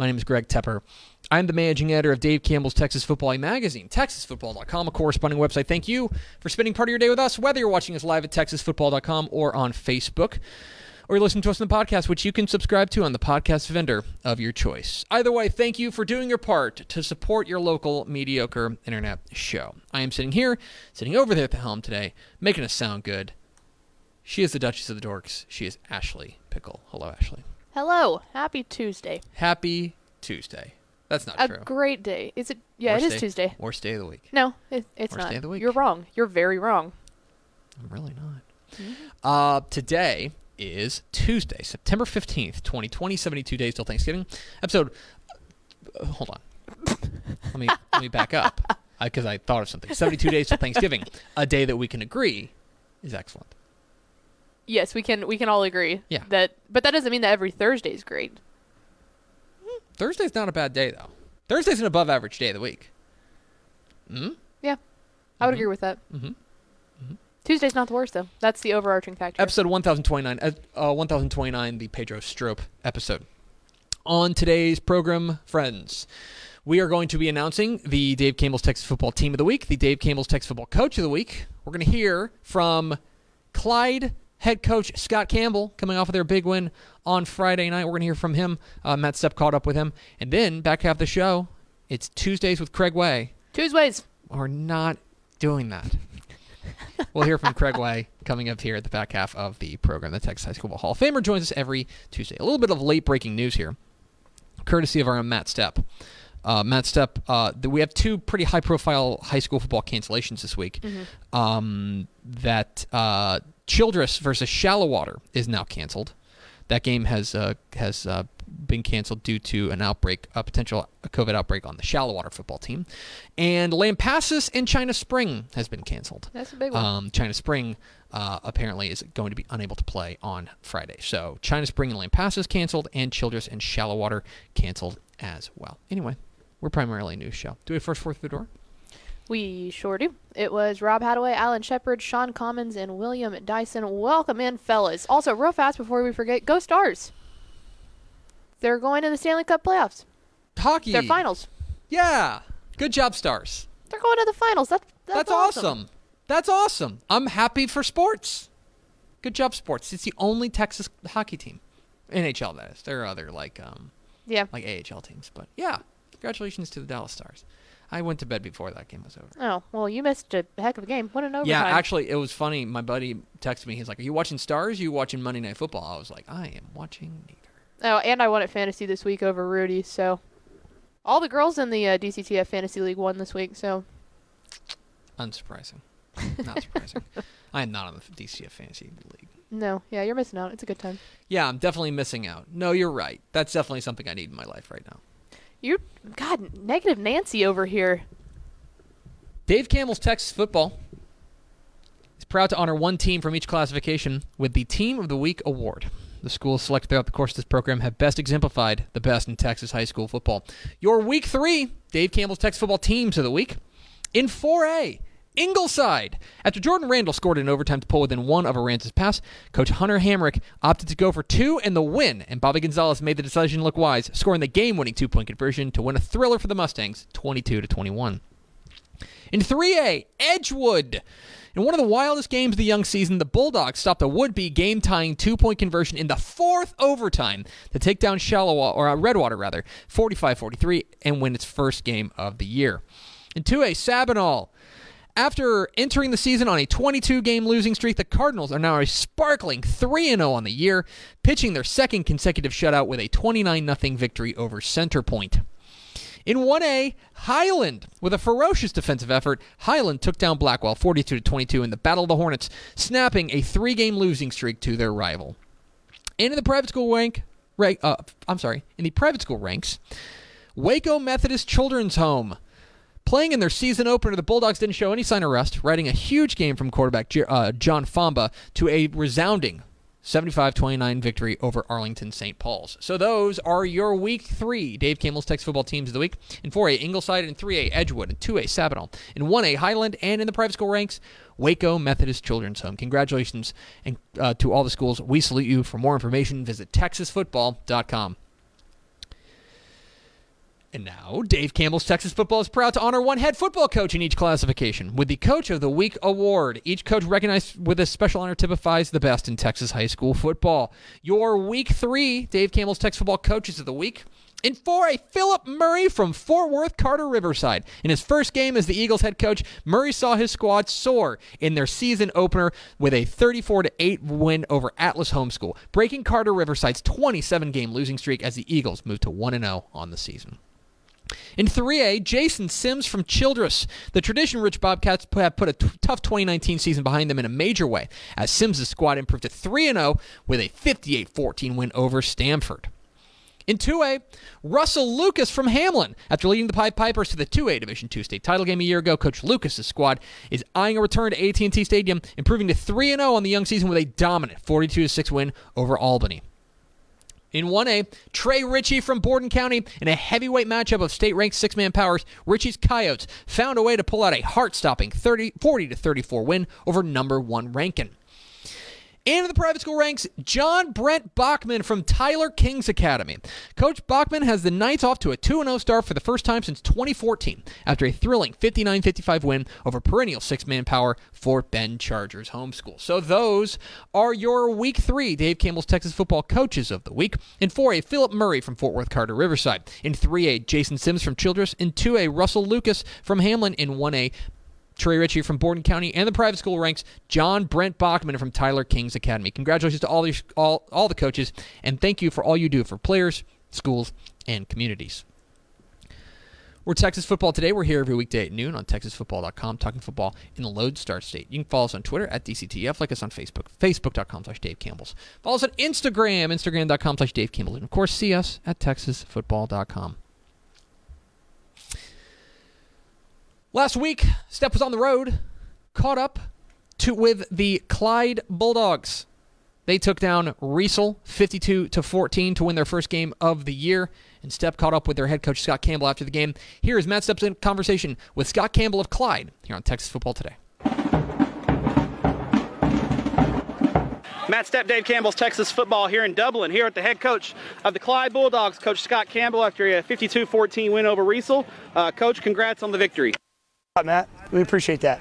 My name is Greg Tepper. I'm the managing editor of Dave Campbell's Texas Football Magazine, TexasFootball.com, a corresponding website. Thank you for spending part of your day with us, whether you're watching us live at TexasFootball.com or on Facebook, or you're listening to us on the podcast, which you can subscribe to on the podcast vendor of your choice. Either way, thank you for doing your part to support your local mediocre internet show. I am sitting here, sitting over there at the helm today, making us sound good. She is the Duchess of the Dorks. She is Ashley Pickle. Hello, Ashley. Hello, happy Tuesday. Happy Tuesday. That's not A true. great day. Is it? Yeah, Worst it is day- Tuesday. Worst day of the week. No, it, it's Worst not. day of the week. You're wrong. You're very wrong. I'm really not. Uh, today is Tuesday, September 15th, 2020, 72 days till Thanksgiving. Episode. uh, hold on. let me let me back up because I thought of something. 72 days till Thanksgiving, a day that we can agree is excellent. Yes, we can. We can all agree. Yeah. That, but that doesn't mean that every Thursday is great. Thursday's not a bad day though. Thursday's an above average day of the week. Hmm. Yeah, I would Mhm. agree with that. Mhm. Tuesday's not the worst though. That's the overarching factor. Episode 1029, uh, uh, 1029, the Pedro Strop episode. On today's program, friends, we are going to be announcing the Dave Campbell's Texas Football Team of the Week, the Dave Campbell's Texas Football Coach of the Week. We're going to hear from Clyde head coach Scott Campbell coming off of their big win on Friday night. We're going to hear from him. Uh, Matt Stepp caught up with him. And then, back half the show, it's Tuesdays with Craig Way. Tuesdays. We're not doing that. we'll hear from Craig Way coming up here at the back half of the program. The Texas High School Hall of Famer joins us every Tuesday. A little bit of late breaking news here, courtesy of our own Matt Stepp. Uh, Matt Stepp, uh, we have two pretty high profile high school football cancellations this week. Um, that uh, Childress versus Shallowater is now canceled. That game has uh, has uh, been canceled due to an outbreak, a potential COVID outbreak on the Shallowater football team, and Lampasas and China Spring has been canceled. That's a big one. Um, China Spring uh, apparently is going to be unable to play on Friday. So China Spring and Lampasas canceled, and Childress and Shallowater canceled as well. Anyway, we're primarily a news show. Do we have first fourth through the door? We sure do. It was Rob Hadaway, Alan Shepard, Sean Commons, and William Dyson. Welcome in, fellas. Also, real fast before we forget, go Stars. They're going to the Stanley Cup playoffs. Hockey. Their finals. Yeah. Good job, Stars. They're going to the finals. That's that's, That's, awesome. That's awesome. I'm happy for sports. Good job, sports. It's the only Texas hockey team. NHL, that is. There are other like um Yeah. like AHL teams, but yeah. Congratulations to the Dallas Stars. I went to bed before that game was over. Oh well, you missed a heck of a game. What an overtime. Yeah, actually, it was funny. My buddy texted me. He's like, "Are you watching Stars? Are you watching Monday Night Football?" I was like, "I am watching neither." Oh, and I won at fantasy this week over Rudy. So, all the girls in the uh, DCTF fantasy league won this week. So, Unsurprising. Not surprising. I am not on the DCF fantasy league. no, yeah, you're missing out. It's a good time. Yeah, I'm definitely missing out. No, you're right. That's definitely something I need in my life right now. You, God, negative Nancy over here. Dave Campbell's Texas football is proud to honor one team from each classification with the Team of the Week award. The schools selected throughout the course of this program have best exemplified the best in Texas high school football. Your Week 3 Dave Campbell's Texas football teams of the week. In 4A, Ingleside. After Jordan Randall scored in overtime to pull within one of Aransas pass, Coach Hunter Hamrick opted to go for two and the win, and Bobby Gonzalez made the decision look wise, scoring the game-winning two-point conversion to win a thriller for the Mustangs, 22 to 21. In 3A, Edgewood. In one of the wildest games of the young season, the Bulldogs stopped a would-be game-tying two-point conversion in the fourth overtime to take down Shallow or uh, Redwater rather, 45-43, and win its first game of the year. In 2A, Sabinal. After entering the season on a 22 game losing streak, the Cardinals are now a sparkling 3 0 on the year, pitching their second consecutive shutout with a 29 0 victory over Centerpoint. In 1A, Highland, with a ferocious defensive effort, Highland took down Blackwell 42 22 in the Battle of the Hornets, snapping a three game losing streak to their rival. And in the private school rank, rank uh, I'm sorry, in the private school ranks, Waco Methodist Children's Home Playing in their season opener, the Bulldogs didn't show any sign of rest, riding a huge game from quarterback uh, John Famba to a resounding 75 29 victory over Arlington St. Paul's. So those are your week three Dave Campbell's Texas football teams of the week. In 4A, Ingleside, and 3A, Edgewood, and 2A, Sabinal. In 1A, Highland, and in the private school ranks, Waco Methodist Children's Home. Congratulations and, uh, to all the schools. We salute you. For more information, visit texasfootball.com. And now, Dave Campbell's Texas Football is proud to honor one head football coach in each classification with the Coach of the Week award. Each coach recognized with a special honor typifies the best in Texas high school football. Your Week 3 Dave Campbell's Texas Football Coaches of the Week. And for a Philip Murray from Fort Worth, Carter Riverside. In his first game as the Eagles head coach, Murray saw his squad soar in their season opener with a 34 8 win over Atlas Homeschool, breaking Carter Riverside's 27 game losing streak as the Eagles moved to 1 0 on the season. In 3A, Jason Sims from Childress. The tradition rich Bobcats have put a t- tough 2019 season behind them in a major way, as Sims' squad improved to 3 0 with a 58 14 win over Stamford. In 2A, Russell Lucas from Hamlin. After leading the Pied Pipers to the 2A Division II state title game a year ago, Coach Lucas's squad is eyeing a return to AT&T Stadium, improving to 3-0 on the young season with a dominant 42-6 win over Albany. In 1A, Trey Ritchie from Borden County in a heavyweight matchup of state-ranked six-man powers, Ritchie's Coyotes found a way to pull out a heart-stopping 30, 40 to 34 win over number 1 Rankin. And in the private school ranks, John Brent Bachman from Tyler Kings Academy. Coach Bachman has the Knights off to a 2 0 start for the first time since 2014 after a thrilling 59 55 win over perennial six man power Fort Bend Chargers homeschool. So those are your week three Dave Campbell's Texas football coaches of the week. In 4A, Philip Murray from Fort Worth Carter Riverside. In 3A, Jason Sims from Childress. In 2A, Russell Lucas from Hamlin. In 1A, Trey Ritchie from Borden County, and the private school ranks John Brent Bachman from Tyler Kings Academy. Congratulations to all these all all the coaches, and thank you for all you do for players, schools, and communities. We're Texas Football Today. We're here every weekday at noon on TexasFootball.com, talking football in the Lone Star State. You can follow us on Twitter at DCTF, like us on Facebook, Facebook.com slash Dave Campbell's. Follow us on Instagram, Instagram.com slash Dave Campbell. And of course, see us at TexasFootball.com. Last week, Stepp was on the road, caught up to with the Clyde Bulldogs. They took down Riesel 52 to 14 to win their first game of the year. And Stepp caught up with their head coach Scott Campbell after the game. Here is Matt Stepp's conversation with Scott Campbell of Clyde here on Texas Football Today. Matt Stepp, Dave Campbell's Texas football here in Dublin, here at the head coach of the Clyde Bulldogs, Coach Scott Campbell, after a 52 14 win over Riesel. Uh, coach, congrats on the victory. Matt. We appreciate that.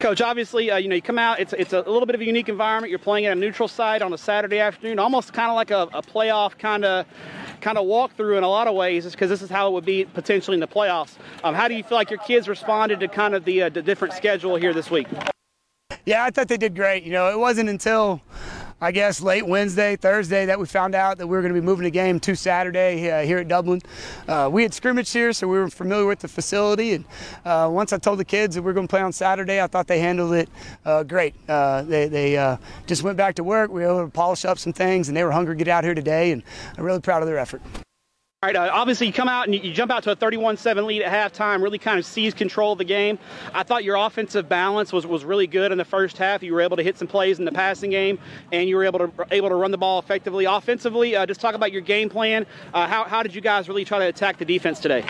Coach, obviously, uh, you know, you come out, it's, it's a little bit of a unique environment. You're playing at a neutral site on a Saturday afternoon, almost kind of like a, a playoff kind of kind of walkthrough in a lot of ways, because this is how it would be potentially in the playoffs. Um, how do you feel like your kids responded to kind of the, uh, the different schedule here this week? Yeah, I thought they did great. You know, it wasn't until I guess late Wednesday, Thursday that we found out that we were going to be moving the game to Saturday uh, here at Dublin. Uh, we had scrimmaged here, so we were familiar with the facility. And uh, once I told the kids that we were going to play on Saturday, I thought they handled it uh, great. Uh, they they uh, just went back to work. We were able to polish up some things, and they were hungry to get out here today. And I'm really proud of their effort. All right, uh, obviously, you come out and you, jump out to a 31 7 lead at halftime, really kind of seize control of the game. I thought your offensive balance was, was really good in the first half. You were able to hit some plays in the passing game, and you were able to able to run the ball effectively. Offensively, uh, just talk about your game plan. Uh, how, how did you guys really try to attack the defense today?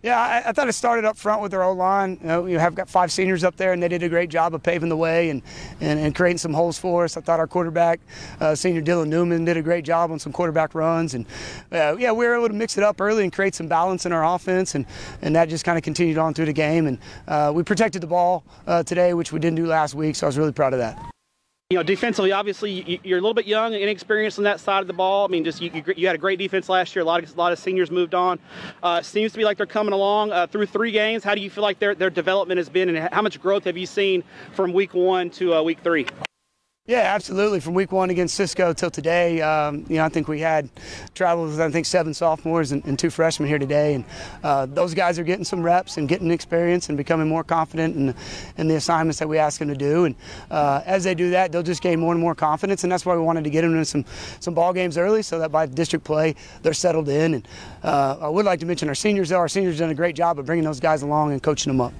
Yeah, I, I, thought it started up front with their O line. You, know, have got five seniors up there, and they did a great job of paving the way and, and, and creating some holes for us. I thought our quarterback, uh, senior Dylan Newman, did a great job on some quarterback runs. And uh, yeah, we were able to mix it up early and create some balance in our offense, and, and that just kind of continued on through the game. And uh, we protected the ball uh, today, which we didn't do last week, so I was really proud of that. You know, defensively, obviously, you're a little bit young and inexperienced on that side of the ball. I mean, just you, you had a great defense last year. A lot of a lot of seniors moved on. Uh, seems to be like they're coming along uh, through three games. How do you feel like their their development has been, and how much growth have you seen from week one to uh, week three? Yeah, absolutely. From week one against Cisco till today, um, you know, I think we had traveled with I think seven sophomores and, and two freshmen here today, and uh, those guys are getting some reps and getting experience and becoming more confident in, in the assignments that we ask them to do. And uh, as they do that, they'll just gain more and more confidence, and that's why we wanted to get them into some some ball games early, so that by district play they're settled in. And uh, I would like to mention our seniors. Though our seniors done a great job of bringing those guys along and coaching them up.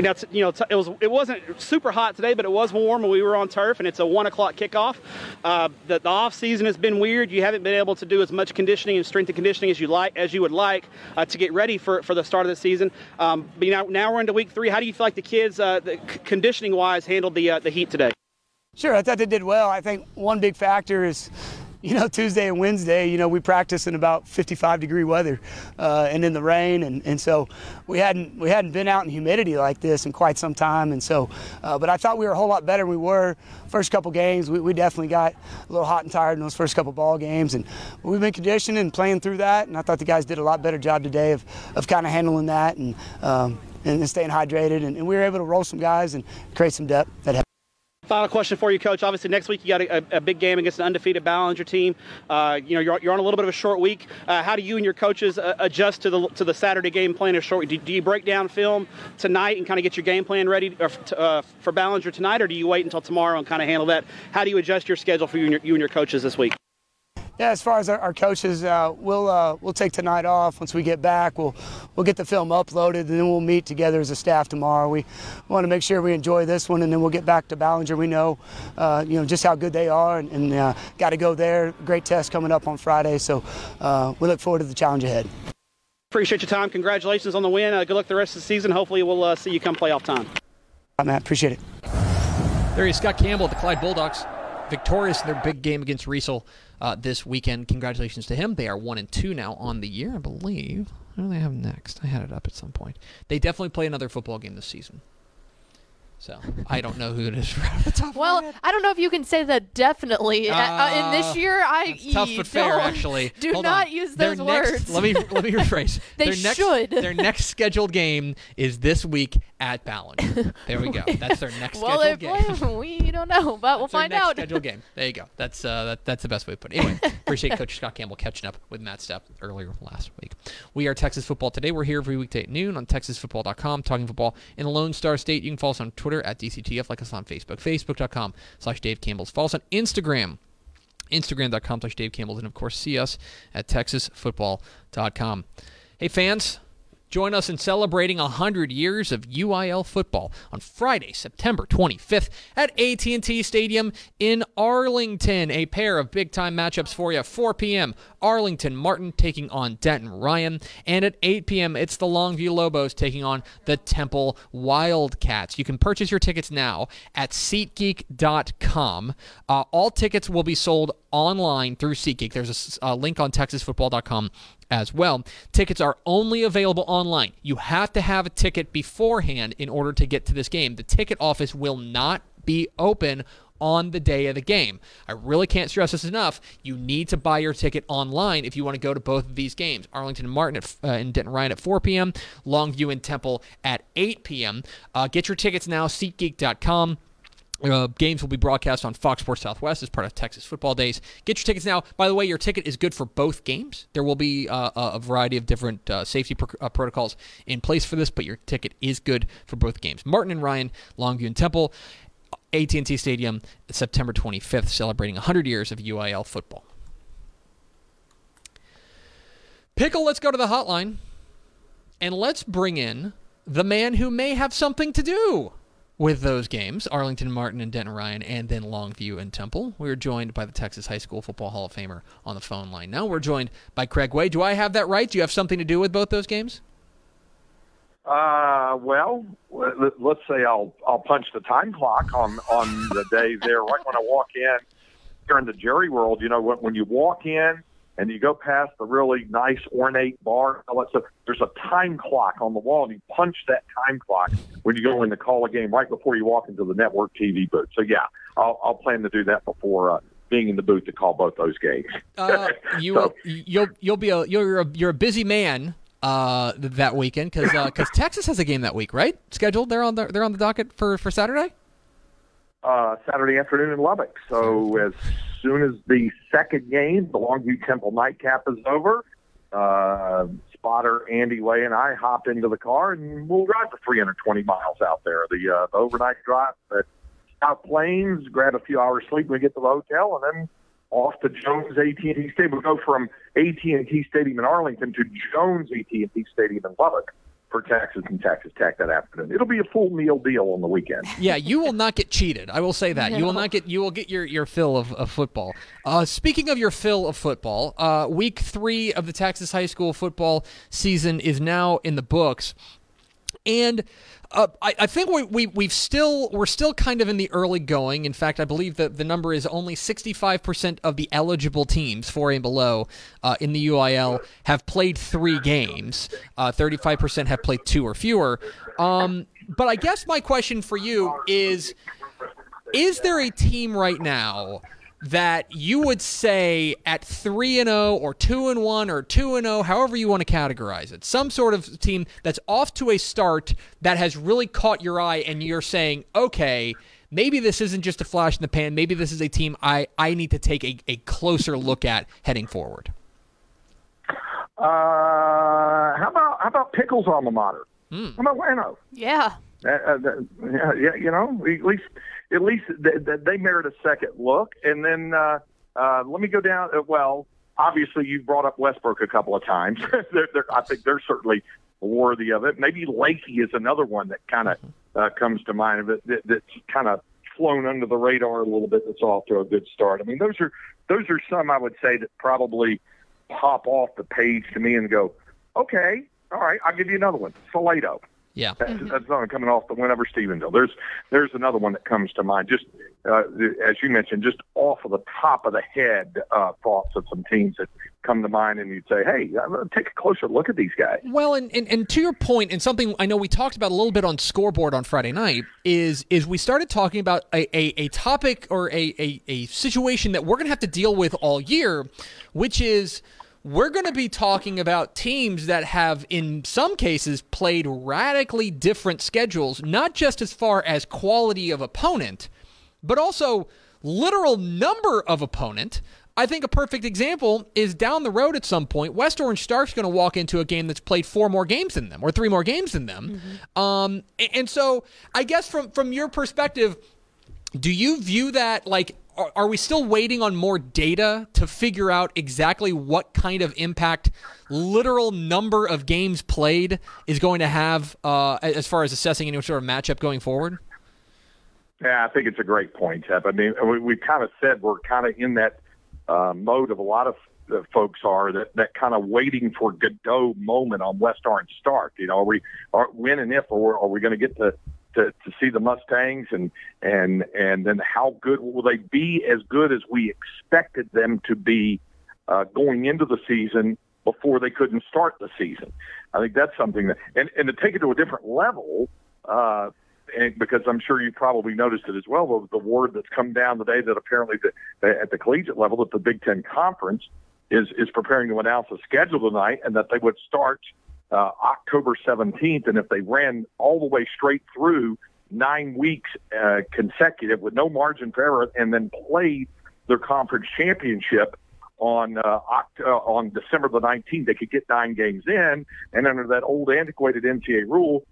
Now, you know, it was it wasn't super hot today, but it was warm, and we were on turf, and it's a one o'clock kickoff. Uh, the, the off season has been weird. You haven't been able to do as much conditioning and strength and conditioning as you like as you would like uh, to get ready for, for the start of the season. Um, but now, now we're into week three. How do you feel like the kids, uh, the conditioning wise, handled the uh, the heat today? Sure, I thought they did well. I think one big factor is you know, Tuesday and Wednesday, you know, we practice in about 55 degree weather uh, and in the rain, and, and so we hadn't we hadn't been out in humidity like this in quite some time, and so, uh, but I thought we were a whole lot better than we were. First couple games, we, we definitely got a little hot and tired in those first couple ball games, and we've been conditioning and playing through that, and I thought the guys did a lot better job today of, of kind of handling that and. Um, and staying hydrated, and, and, we were able to roll some guys and create some depth that Final question for you, Coach. Obviously, next week you got a, a big game against an undefeated Ballinger team. Uh, you know, you're, you're, on a little bit of a short week. Uh, how do you and your coaches uh, adjust to the to the Saturday game plan? a short? Do, do, you break down film tonight and kind of get your game plan ready to, uh, for Ballinger tonight, or do you wait until tomorrow and kind of handle that? How do you adjust your schedule for you and your, you and your coaches this week? Yeah, as far as our, our coaches, uh, we'll uh, we'll take tonight off. Once we get back, we'll we'll get the film uploaded, and then we'll meet together as a staff tomorrow. We want to make sure we enjoy this one, and then we'll get back to Ballinger. We know, uh, you know, just how good they are, and, and uh, got to go there. Great test coming up on Friday, so uh, we look forward to the challenge ahead. Appreciate your time. Congratulations on the win. Uh, good luck the rest of the season. Hopefully, we'll see you come playoff time. Right, Matt. Appreciate it. There he is, Scott Campbell of the Clyde Bulldogs, victorious in their big game against Riesel uh, this weekend. Congratulations to him. They are one and two now on the year, I believe. What do they have next? I had it up at some point. They definitely play another football game this season. So I don't know who it is right the top. Well, I don't know if you can say that definitely. Uh, uh, in this uh, year, I tough but fair actually. Do Hold not on. use those their words. Next, let me let me rephrase. they their next, should. Their next scheduled game is this week at Ballinger. There we go. That's their next well, scheduled game. We don't know, but we'll find next out. Scheduled game. There you go. That's uh, that, that's the best way to put it. Anyway, appreciate Coach Scott Campbell catching up with Matt Stepp earlier last week. We are Texas Football today. We're here every weekday at noon on TexasFootball.com, talking football in the Lone Star State. You can follow us on Twitter at DCTF like us on Facebook, facebook.com slash Dave Campbell's. Follow us on Instagram, instagram.com slash Dave Campbell's, and of course, see us at texasfootball.com. Hey, fans. Join us in celebrating 100 years of UIL football on Friday, September 25th at AT&T Stadium in Arlington. A pair of big-time matchups for you. 4 p.m. Arlington Martin taking on Denton Ryan, and at 8 p.m. it's the Longview Lobos taking on the Temple Wildcats. You can purchase your tickets now at SeatGeek.com. Uh, all tickets will be sold online through SeatGeek. There's a, a link on TexasFootball.com as well. Tickets are only available online. You have to have a ticket beforehand in order to get to this game. The ticket office will not be open on the day of the game. I really can't stress this enough. You need to buy your ticket online if you want to go to both of these games. Arlington and Martin at, uh, and Denton Ryan at 4 p.m., Longview and Temple at 8 p.m. Uh, get your tickets now, SeatGeek.com. Uh, games will be broadcast on Fox Sports Southwest as part of Texas Football Days. Get your tickets now. By the way, your ticket is good for both games. There will be uh, a variety of different uh, safety pro- uh, protocols in place for this, but your ticket is good for both games. Martin and Ryan, Longview and Temple, AT&T Stadium, September 25th, celebrating 100 years of UIL football. Pickle, let's go to the hotline, and let's bring in the man who may have something to do with those games Arlington Martin and Denton Ryan, and then Longview and Temple. We are joined by the Texas High School Football Hall of Famer on the phone line. Now we're joined by Craig Way. Do I have that right? Do you have something to do with both those games? Uh, well, let- let's say I'll I'll punch the time clock on on the day there, right when I walk in. Here in the Jerry world, you know, when, when you walk in and you go past the really nice ornate bar, and all that stuff, there's a time clock on the wall, and you punch that time clock when you go in to call a game right before you walk into the network TV booth. So yeah, I'll, I'll plan to do that before uh, being in the booth to call both those games. Uh, you So- you'll you'll be a you're a, you're a busy man uh, that weekend because because Texas has a game that week, right? Scheduled. They're on the they're on the docket for for Saturday. Uh, Saturday afternoon in Lubbock. So as soon as the second game, the Longview Temple nightcap is over, uh, spotter Andy Way and I hop into the car and we'll drive the 320 miles out there. The, uh, the overnight drive at South Plains, grab a few hours sleep we get to the hotel, and then off to Jones AT&T Stadium. We go from AT&T Stadium in Arlington to Jones AT&T Stadium in Lubbock for Texas and Texas Tech that afternoon. It'll be a full meal deal on the weekend. Yeah, you will not get cheated. I will say that you will not get you will get your your fill of, of football. Uh, speaking of your fill of football, uh, week three of the Texas high school football season is now in the books, and. Uh, I, I think we, we we've still we're still kind of in the early going. In fact, I believe that the number is only 65% of the eligible teams, four and below, uh, in the UIL have played three games. Uh, 35% have played two or fewer. Um, but I guess my question for you is: Is there a team right now that you would say at three and zero, or two and one, or two and zero, however you want to categorize it, some sort of team that's off to a start that has really caught your eye, and you're saying, okay. Maybe this isn't just a flash in the pan. Maybe this is a team I, I need to take a, a closer look at heading forward. Uh, how about how about Pickles alma mater? How about Llano? Yeah. Uh, uh, yeah, yeah, you know, at least at least they, they- they merit a second look. And then uh, uh, let me go down. Uh, well, obviously you brought up Westbrook a couple of times. they're, they're, I think they're certainly worthy of it. Maybe Lacey is another one that kind of uh, comes to mind of it that, that's kind of flown under the radar a little bit. That's off to a good start. I mean, those are those are some I would say that probably pop off the page to me and go, okay, all right, I'll give you another one, Salado. Yeah. That's, that's not coming off the win over Stephenville. There's there's another one that comes to mind. Just uh, as you mentioned, just off of the top of the head uh, thoughts of some teams that come to mind, and you'd say, "Hey, I'm gonna take a closer look at these guys." Well, and, and, and to your point, and something I know we talked about a little bit on scoreboard on Friday night is is we started talking about a, a, a topic or a, a, a situation that we're going to have to deal with all year, which is we're going to be talking about teams that have, in some cases, played radically different schedules, not just as far as quality of opponent, but also literal number of opponent. I think a perfect example is down the road at some point. West Orange Stark's going to walk into a game that's played four more games than them, or three more games than them. Um, a- and so, I guess from from your perspective, do you view that like are, we still waiting on more data to figure out exactly what kind of impact literal number of games played is going to have uh, as far as assessing any sort of matchup going forward? Yeah, I think it's a great point, Tep. I mean, we, we kind of said we're kind of in that uh, mode of a lot of uh, folks are that, that kind of waiting for Godot moment on West Orange Stark. You know, are we are when and if, or are we going to get to, to to see the Mustangs and and and then how good will they be? As good as we expected them to be uh, going into the season before they couldn't start the season. I think that's something that, and, and to take it to a different level, uh, and because I'm sure you probably noticed it as well, the, the word that's come down today that apparently the, at the collegiate level that the Big Ten Conference is is preparing to announce a schedule tonight, and that they would start uh, October 17th, and if they ran all the way straight through nine weeks uh, consecutive with no margin for error, and then played their conference championship on uh, Oct- uh, on December the 19th, they could get nine games in, and under that old antiquated NCAA rule,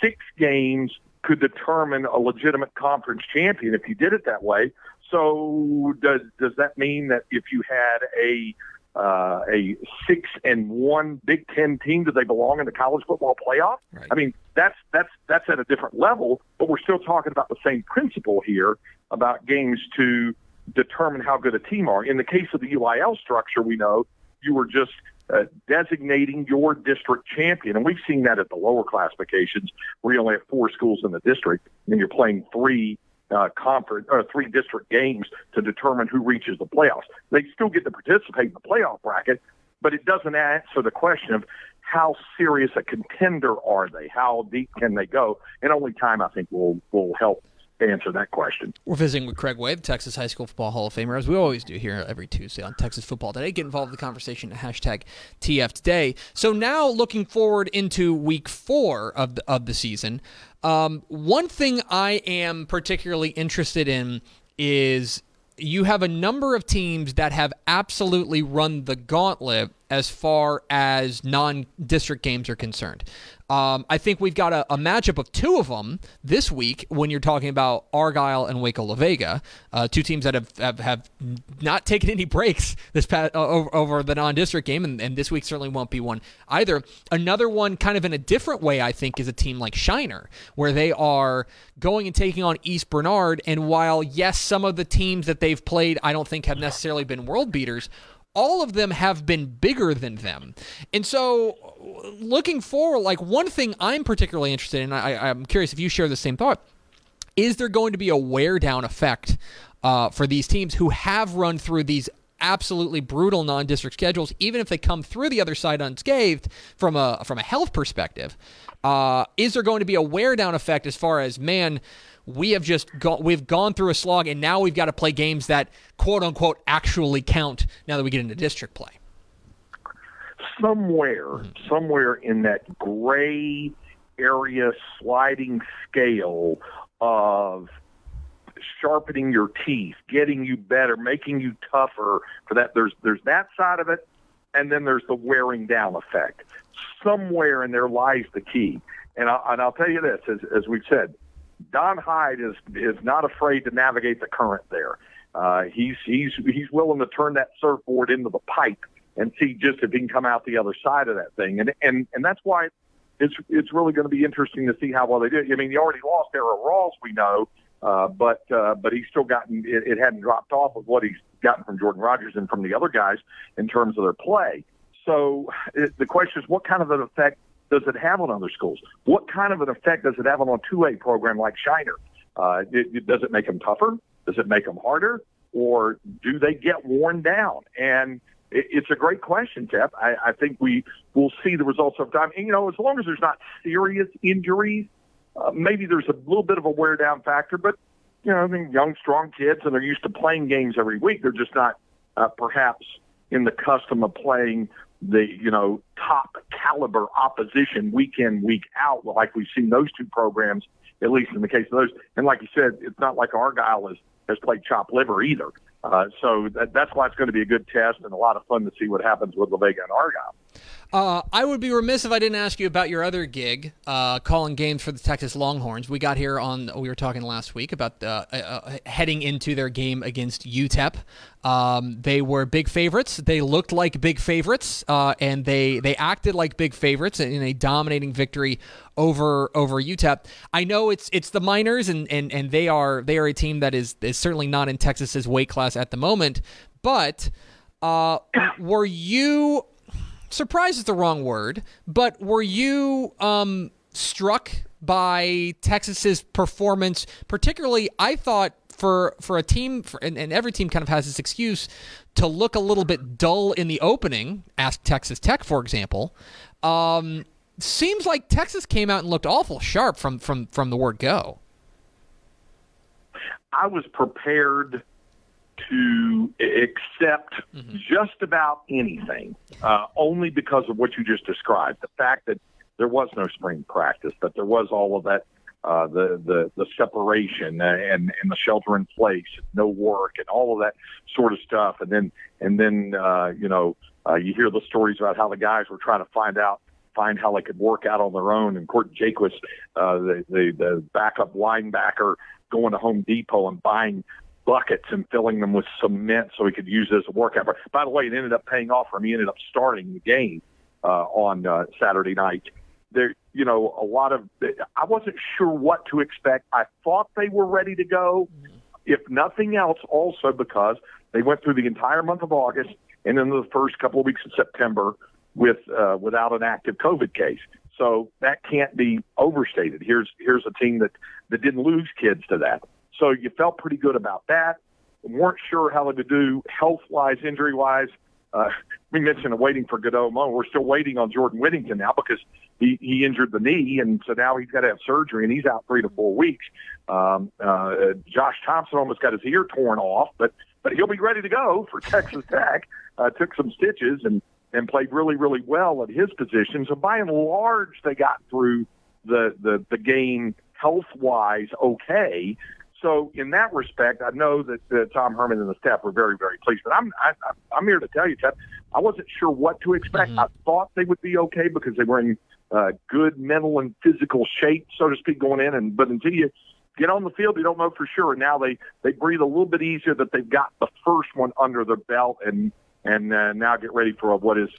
six games could determine a legitimate conference champion if you did it that way. So does does that mean that if you had a uh, a six and one Big Ten team, do they belong in the college football playoff? Right. I mean, that's that's that's at a different level, but we're still talking about the same principle here about games to determine how good a team are. In the case of the UIL structure, we know you were just uh, designating your district champion. And we've seen that at the lower classifications where you only have four schools in the district and you're playing three uh, conference or three district games to determine who reaches the playoffs. They still get to participate in the playoff bracket, but it doesn't answer the question of how serious a contender are they? How deep can they go? And only time I think will will help answer that question. We're visiting with Craig Way, Texas High School Football Hall of Famer, as we always do here every Tuesday on Texas Football Today. Get involved in the conversation at hashtag TF Today. So now looking forward into week four of the, of the season, um, one thing I am particularly interested in is you have a number of teams that have absolutely run the gauntlet as far as non district games are concerned. Um, I think we've got a, a, matchup of two of them this week when you're talking about Argyle and Waco La Vega, uh, two teams that have, have, have, not taken any breaks this past, uh, over, over, the non-district game, and, and, this week certainly won't be one either. Another one, kind of in a different way, I think, is a team like Shiner, where they are going and taking on East Bernard. And while yes, some of the teams that they've played, I don't think have necessarily been world beaters all of them have been bigger than them. And so, looking forward, like one thing I'm particularly interested in, I, am curious if you share the same thought, is there going to be a wear down effect uh, for these teams who have run through these absolutely brutal non-district schedules, even if they come through the other side unscathed from a from a health perspective? Uh, is there going to be a wear down effect as far as man? We have just go- we've gone through a slog and now we've got to play games that quote unquote actually count now that we get into district play. Somewhere mm-hmm. somewhere in that gray area sliding scale of sharpening your teeth getting you better making you tougher for that there's there's that side of it and then there's the wearing down effect. Somewhere in there lies the key. And, I, and I'll tell you this, as, as we've said, Don Hyde is is not afraid to navigate the current there. Uh, he's he's he's willing to turn that surfboard into the pipe and see just if he can come out the other side of that thing. And and and that's why it's it's really going to be interesting to see how well they do. I mean, he already lost Eric Rawls, we know, uh, but uh, but he's still gotten it, it hadn't dropped off of what he's gotten from Jordan Rogers and from the other guys in terms of their play. So it, the question is, what kind of an effect does it have on other schools? What kind of an effect does it have on a two-A program like Shiner? Uh, it, it, does it make them tougher? Does it make them harder? Or do they get worn down? And it, it's a great question, Jeff. I, I think we will see the results of time. And, you know, as long as there's not serious injuries, uh, maybe there's a little bit of a wear down factor, but, you know, I mean, young, strong kids, and they're used to playing games every week. They're just not uh, perhaps in the custom of playing the you know top caliber opposition week in week out like we've seen those two programs at least in the case of those and like you said it's not like argyle has has played chop liver either uh, so that, that's why it's going to be a good test and a lot of fun to see what happens with La Vega and Argyle. Uh, I would be remiss if I didn't ask you about your other gig, uh, calling games for the Texas Longhorns. We got here on, we were talking last week about uh, uh heading into their game against UTEP. Um, they were big favorites. They looked like big favorites, uh, and they they acted like big favorites in a dominating victory over over UTEP. I know it's it's the Miners, and, and, and they are they are a team that is is certainly not in Texas's weight class at the moment. But uh, were you surprised is the wrong word, but were you um, struck by Texas's performance? Particularly, I thought for for a team, for, and, and every team kind of has this excuse to look a little bit dull in the opening. Ask Texas Tech, for example. Um, seems like Texas came out and looked awful sharp from from from the word go. I was prepared to accept mm-hmm. just about anything, uh, only because of what you just described. The fact that there was no spring practice, that there was all of that, uh, the the the separation and and the shelter in place, no work, and all of that sort of stuff, and then and then uh, you know uh, you hear the stories about how the guys were trying to find out find how they could work out on their own. And Cort Jaquess, uh, the, the the backup linebacker, going to Home Depot and buying buckets and filling them with cement so he could use it as a workout. By the way, it ended up paying off for him. He ended up starting the game uh, on uh, Saturday night. There, you know, a lot of I wasn't sure what to expect. I thought they were ready to go, if nothing else, also because they went through the entire month of August and then the first couple of weeks of September with uh, without an active COVID case. So that can't be overstated. Here's here's a team that that didn't lose kids to that. So you felt pretty good about that. weren't sure how to do health wise, injury wise. Uh, we mentioned waiting for Godot Mo. We're still waiting on Jordan Whittington now because he, he injured the knee, and so now he's got to have surgery, and he's out three to four weeks. Um, uh, Josh Thompson almost got his ear torn off, but but he'll be ready to go for Texas Tech. Uh, took some stitches and and played really really well at his position. So by and large, they got through the the, the game health wise okay. So in that respect, I know that uh, Tom Herman and the staff were very, very pleased. But I'm I, I'm here to tell you, Ted, I wasn't sure what to expect. Mm-hmm. I thought they would be okay because they were in uh, good mental and physical shape, so to speak, going in. And but until you get on the field, you don't know for sure. And now they they breathe a little bit easier that they've got the first one under their belt, and and uh, now get ready for what is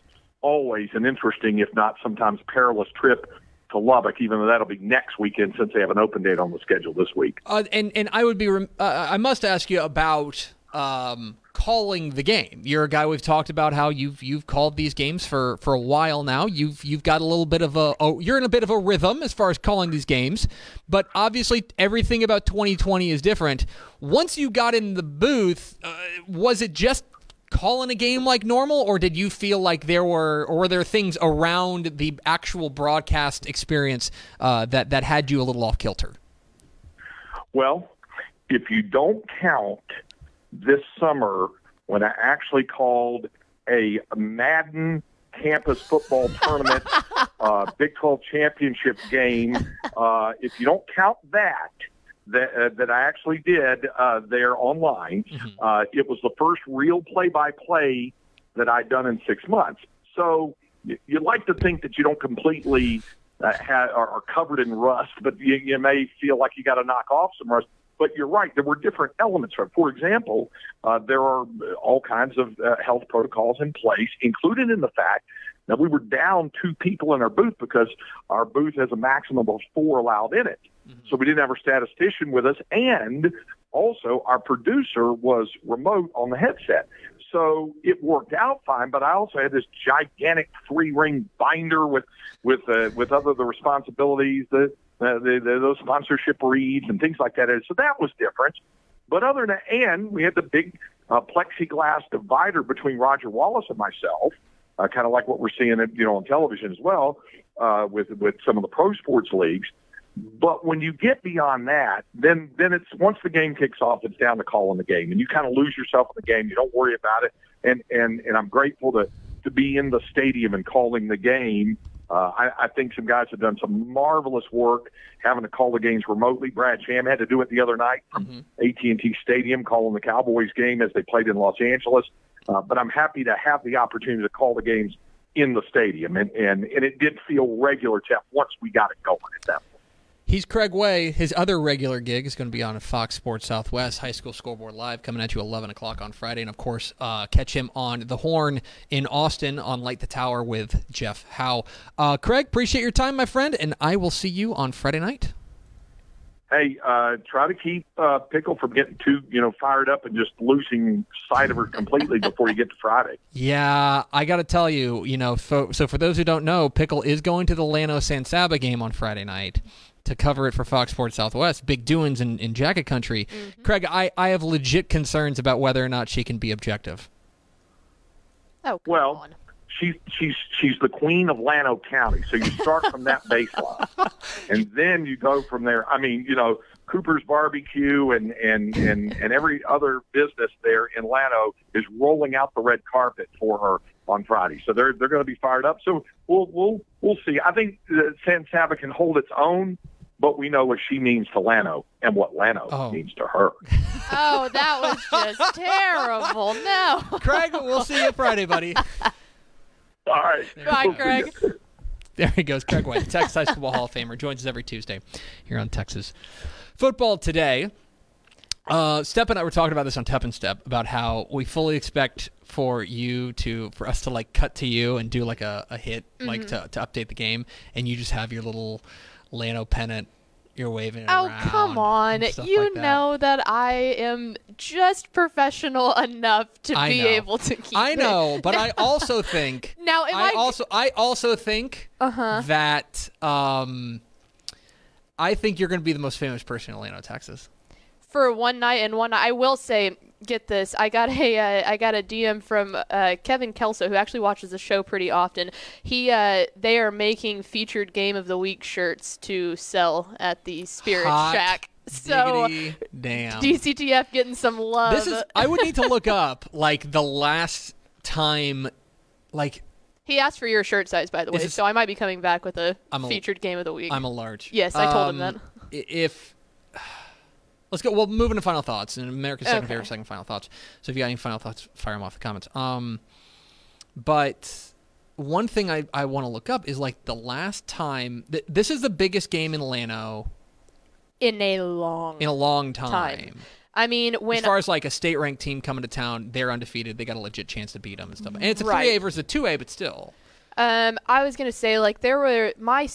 always an interesting, if not sometimes perilous, trip to Lubbock, even though that'll be next weekend since they have an open date on the schedule this week. Uh, and and I would be uh, I must ask you about um, calling the game. You're a guy we've talked about how you've you've called these games for, for a while now. You've you've got a little bit of a oh, you're in a bit of a rhythm as far as calling these games, but obviously everything about 2020 is different. Once you got in the booth, uh, was it just calling a game like normal, or did you feel like there were, or were there things around the actual broadcast experience uh, that that had you a little off kilter? Well, if you don't count this summer when I actually called a Madden campus football tournament, uh, Big 12 championship game, uh, if you don't count that, that, uh, that I actually did uh, there online. Mm-hmm. Uh, it was the first real play-by-play that I'd done in six months. So you, you like to think that you don't completely uh, are, are covered in rust, but you, you may feel like you got to knock off some rust. But you're right. There were different elements. For example, uh, there are all kinds of uh, health protocols in place, included in the fact that we were down two people in our booth because our booth has a maximum of four allowed in it. Mm-hmm. So we didn't have our statistician with us. And also, our producer was remote on the headset. So it worked out fine, but I also had this gigantic three ring binder with with uh, with other the responsibilities, the, uh, the, the those sponsorship reads and things like that. So that was different. But other than that, and we had the big uh, plexiglass divider between Roger Wallace and myself, uh, kind of like what we're seeing, you know, on television as well, uh, with with some of the pro sports leagues. But when you get beyond that, then then it's once the game kicks off, it's down to calling the game, and you kind of lose yourself in the game. You don't worry about it, and and and I'm grateful to to be in the stadium and calling the game. Uh, I, I think some guys have done some marvelous work having to call the games remotely. Brad Sham had to do it the other night from mm-hmm. AT&T Stadium, calling the Cowboys game as they played in Los Angeles. Uh, but I'm happy to have the opportunity to call the games in the stadium, and and and it did feel regular, Jeff, once we got it going at that point. He's Craig Way. His other regular gig is going to be on Fox Sports Southwest High School Scoreboard Live, coming at you 11 o'clock on Friday. And of course, uh, catch him on The Horn in Austin on Light the Tower with Jeff Howe. Uh, Craig, appreciate your time, my friend, and I will see you on Friday night. Hey, uh, try to keep uh, Pickle from getting too, you know, fired up and just losing sight of her completely before you get to Friday. Yeah, I got to tell you, you know, so, so for those who don't know, Pickle is going to the Llano San Saba game on Friday night to cover it for Fox Sports Southwest. Big doings in, in Jacket Country. Mm-hmm. Craig, I, I have legit concerns about whether or not she can be objective. Oh, well, on. She's she's she's the queen of Llano County. So you start from that baseline, and then you go from there. I mean, you know, Cooper's Barbecue and and and and every other business there in Llano is rolling out the red carpet for her on Friday. So they're they're going to be fired up. So we'll we'll we'll see. I think that San Saba can hold its own but we know what she means to Llano and what Llano oh. means to her. Oh, that was just terrible. No. Craig, we'll see you Friday, buddy. All right. Bye, Craig. There he goes, Craig Way, Texas High School Hall of Famer, joins us every Tuesday here on Texas Football Today. Uh, Stepp and I were talking about this on Tep and Step about how we fully expect for you to for us to like cut to you and do like a, a hit mm-hmm. like to, to update the game and you just have your little Llano pennant you're waving it Oh, come on. You like that. know that I am just professional enough to I be know. able to keep I it. know, but I also think Now, I I- also I also think Uh-huh. that um I think you're going to be the most famous person in Llano, Texas. for one night and one night. I will say, get this. I got a uh, I got a DM from uh, Kevin Kelso, who actually watches the show pretty often. He uh, they are making featured game of the week shirts to sell at the Spirit Hot Shack. So damn. DCTF getting some love. this is I would need to look up like the last time like he asked for your shirt size, by the way, this- so I might be coming back with a featured game of the week. I'm a large. Yes, I told him Um, that. If let's go. Well, moving to final thoughts and America's second Okay. favorite second final thoughts. So if you got any final thoughts, fire them off the comments. Um, but one thing I I want to look up is like the last time th- this is the biggest game in Llano in a long in a long time. time. I mean, when as far as like a state ranked team coming to town, they're undefeated. They got a legit chance to beat them and stuff. And it's a Right. three A versus a two A, but still. Um, I was gonna say like there were my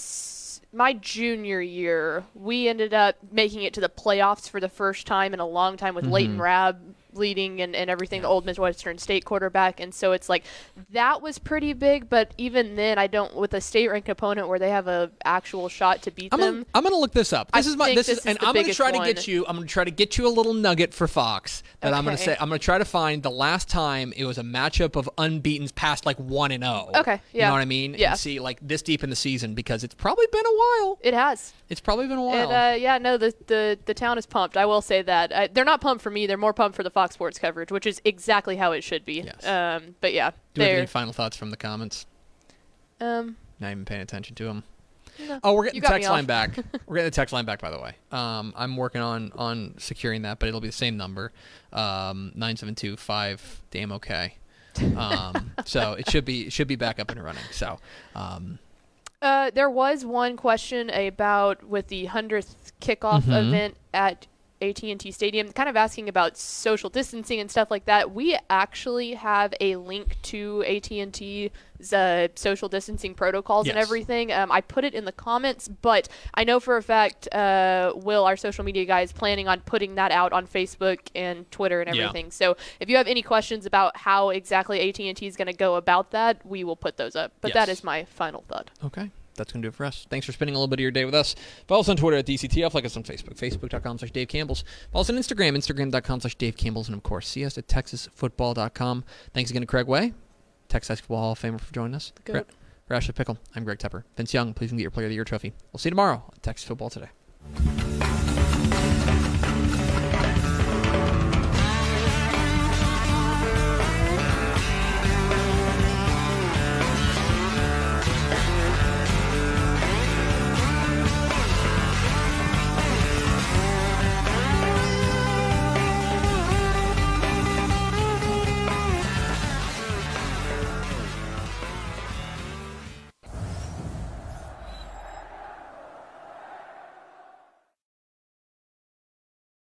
my junior year, we ended up making it to the playoffs for the first time in a long time with Leighton Rab leading and, and everything, the old Midwestern State quarterback, and so it's like that was pretty big. But even then, I don't with a state ranked opponent where they have a actual shot to beat I'm them. gonna, I'm gonna look this up. I This is my this, this is, is and I'm gonna try to get you. I'm gonna try to get you a little nugget for Fox that I'm gonna say. I'm gonna try to find the last time it was a matchup of unbeaten's past like one and zero. Okay, yeah, You know what I mean? Yeah. And see like this deep in the season because it's probably been a while. It has. It's probably been a And while. uh, yeah, no, the, the the town is pumped. I will say that they're not pumped for me. They're more pumped for the Fox Sports coverage, which is exactly how it should be. Yes. Um, but yeah, Do we have any final thoughts from the comments? um, Not even paying attention to them. No. Oh, we're getting the text line back. we're getting the text line back, by the way. Um, I'm working on on securing that, but it'll be the same number, um, nine seven two five. Damn okay. Um, so it should be it should be back up and running. So, um, Uh, there was one question about with the hundredth kickoff Mhm. event at AT&T Stadium, kind of asking about social distancing and stuff like that. We actually have a link to AT&T's uh, social distancing protocols and everything. Um, I put it in the comments, but I know for a fact uh, Will, our social media guy, is planning on putting that out on Facebook and Twitter and Yeah. everything. So if you have any questions about how exactly AT&T is going to go about that, we will put those up. But that Yes. is my final thought. okay. That's going to do it for us. Thanks for spending a little bit of your day with us. Follow us on Twitter at DCTF. Like us on Facebook, facebook.com slash Dave Campbell's. Follow us on Instagram, instagram.com slash Dave Campbell's. And, of course, see us at texasfootball.com. Thanks again to Craig Way, Texas Football Hall of Famer, for joining us. Goat. For, Ashley Pickle, I'm Greg Tepper. Vince Young, please get your Player of the Year trophy. We'll see you tomorrow on Texas Football Today.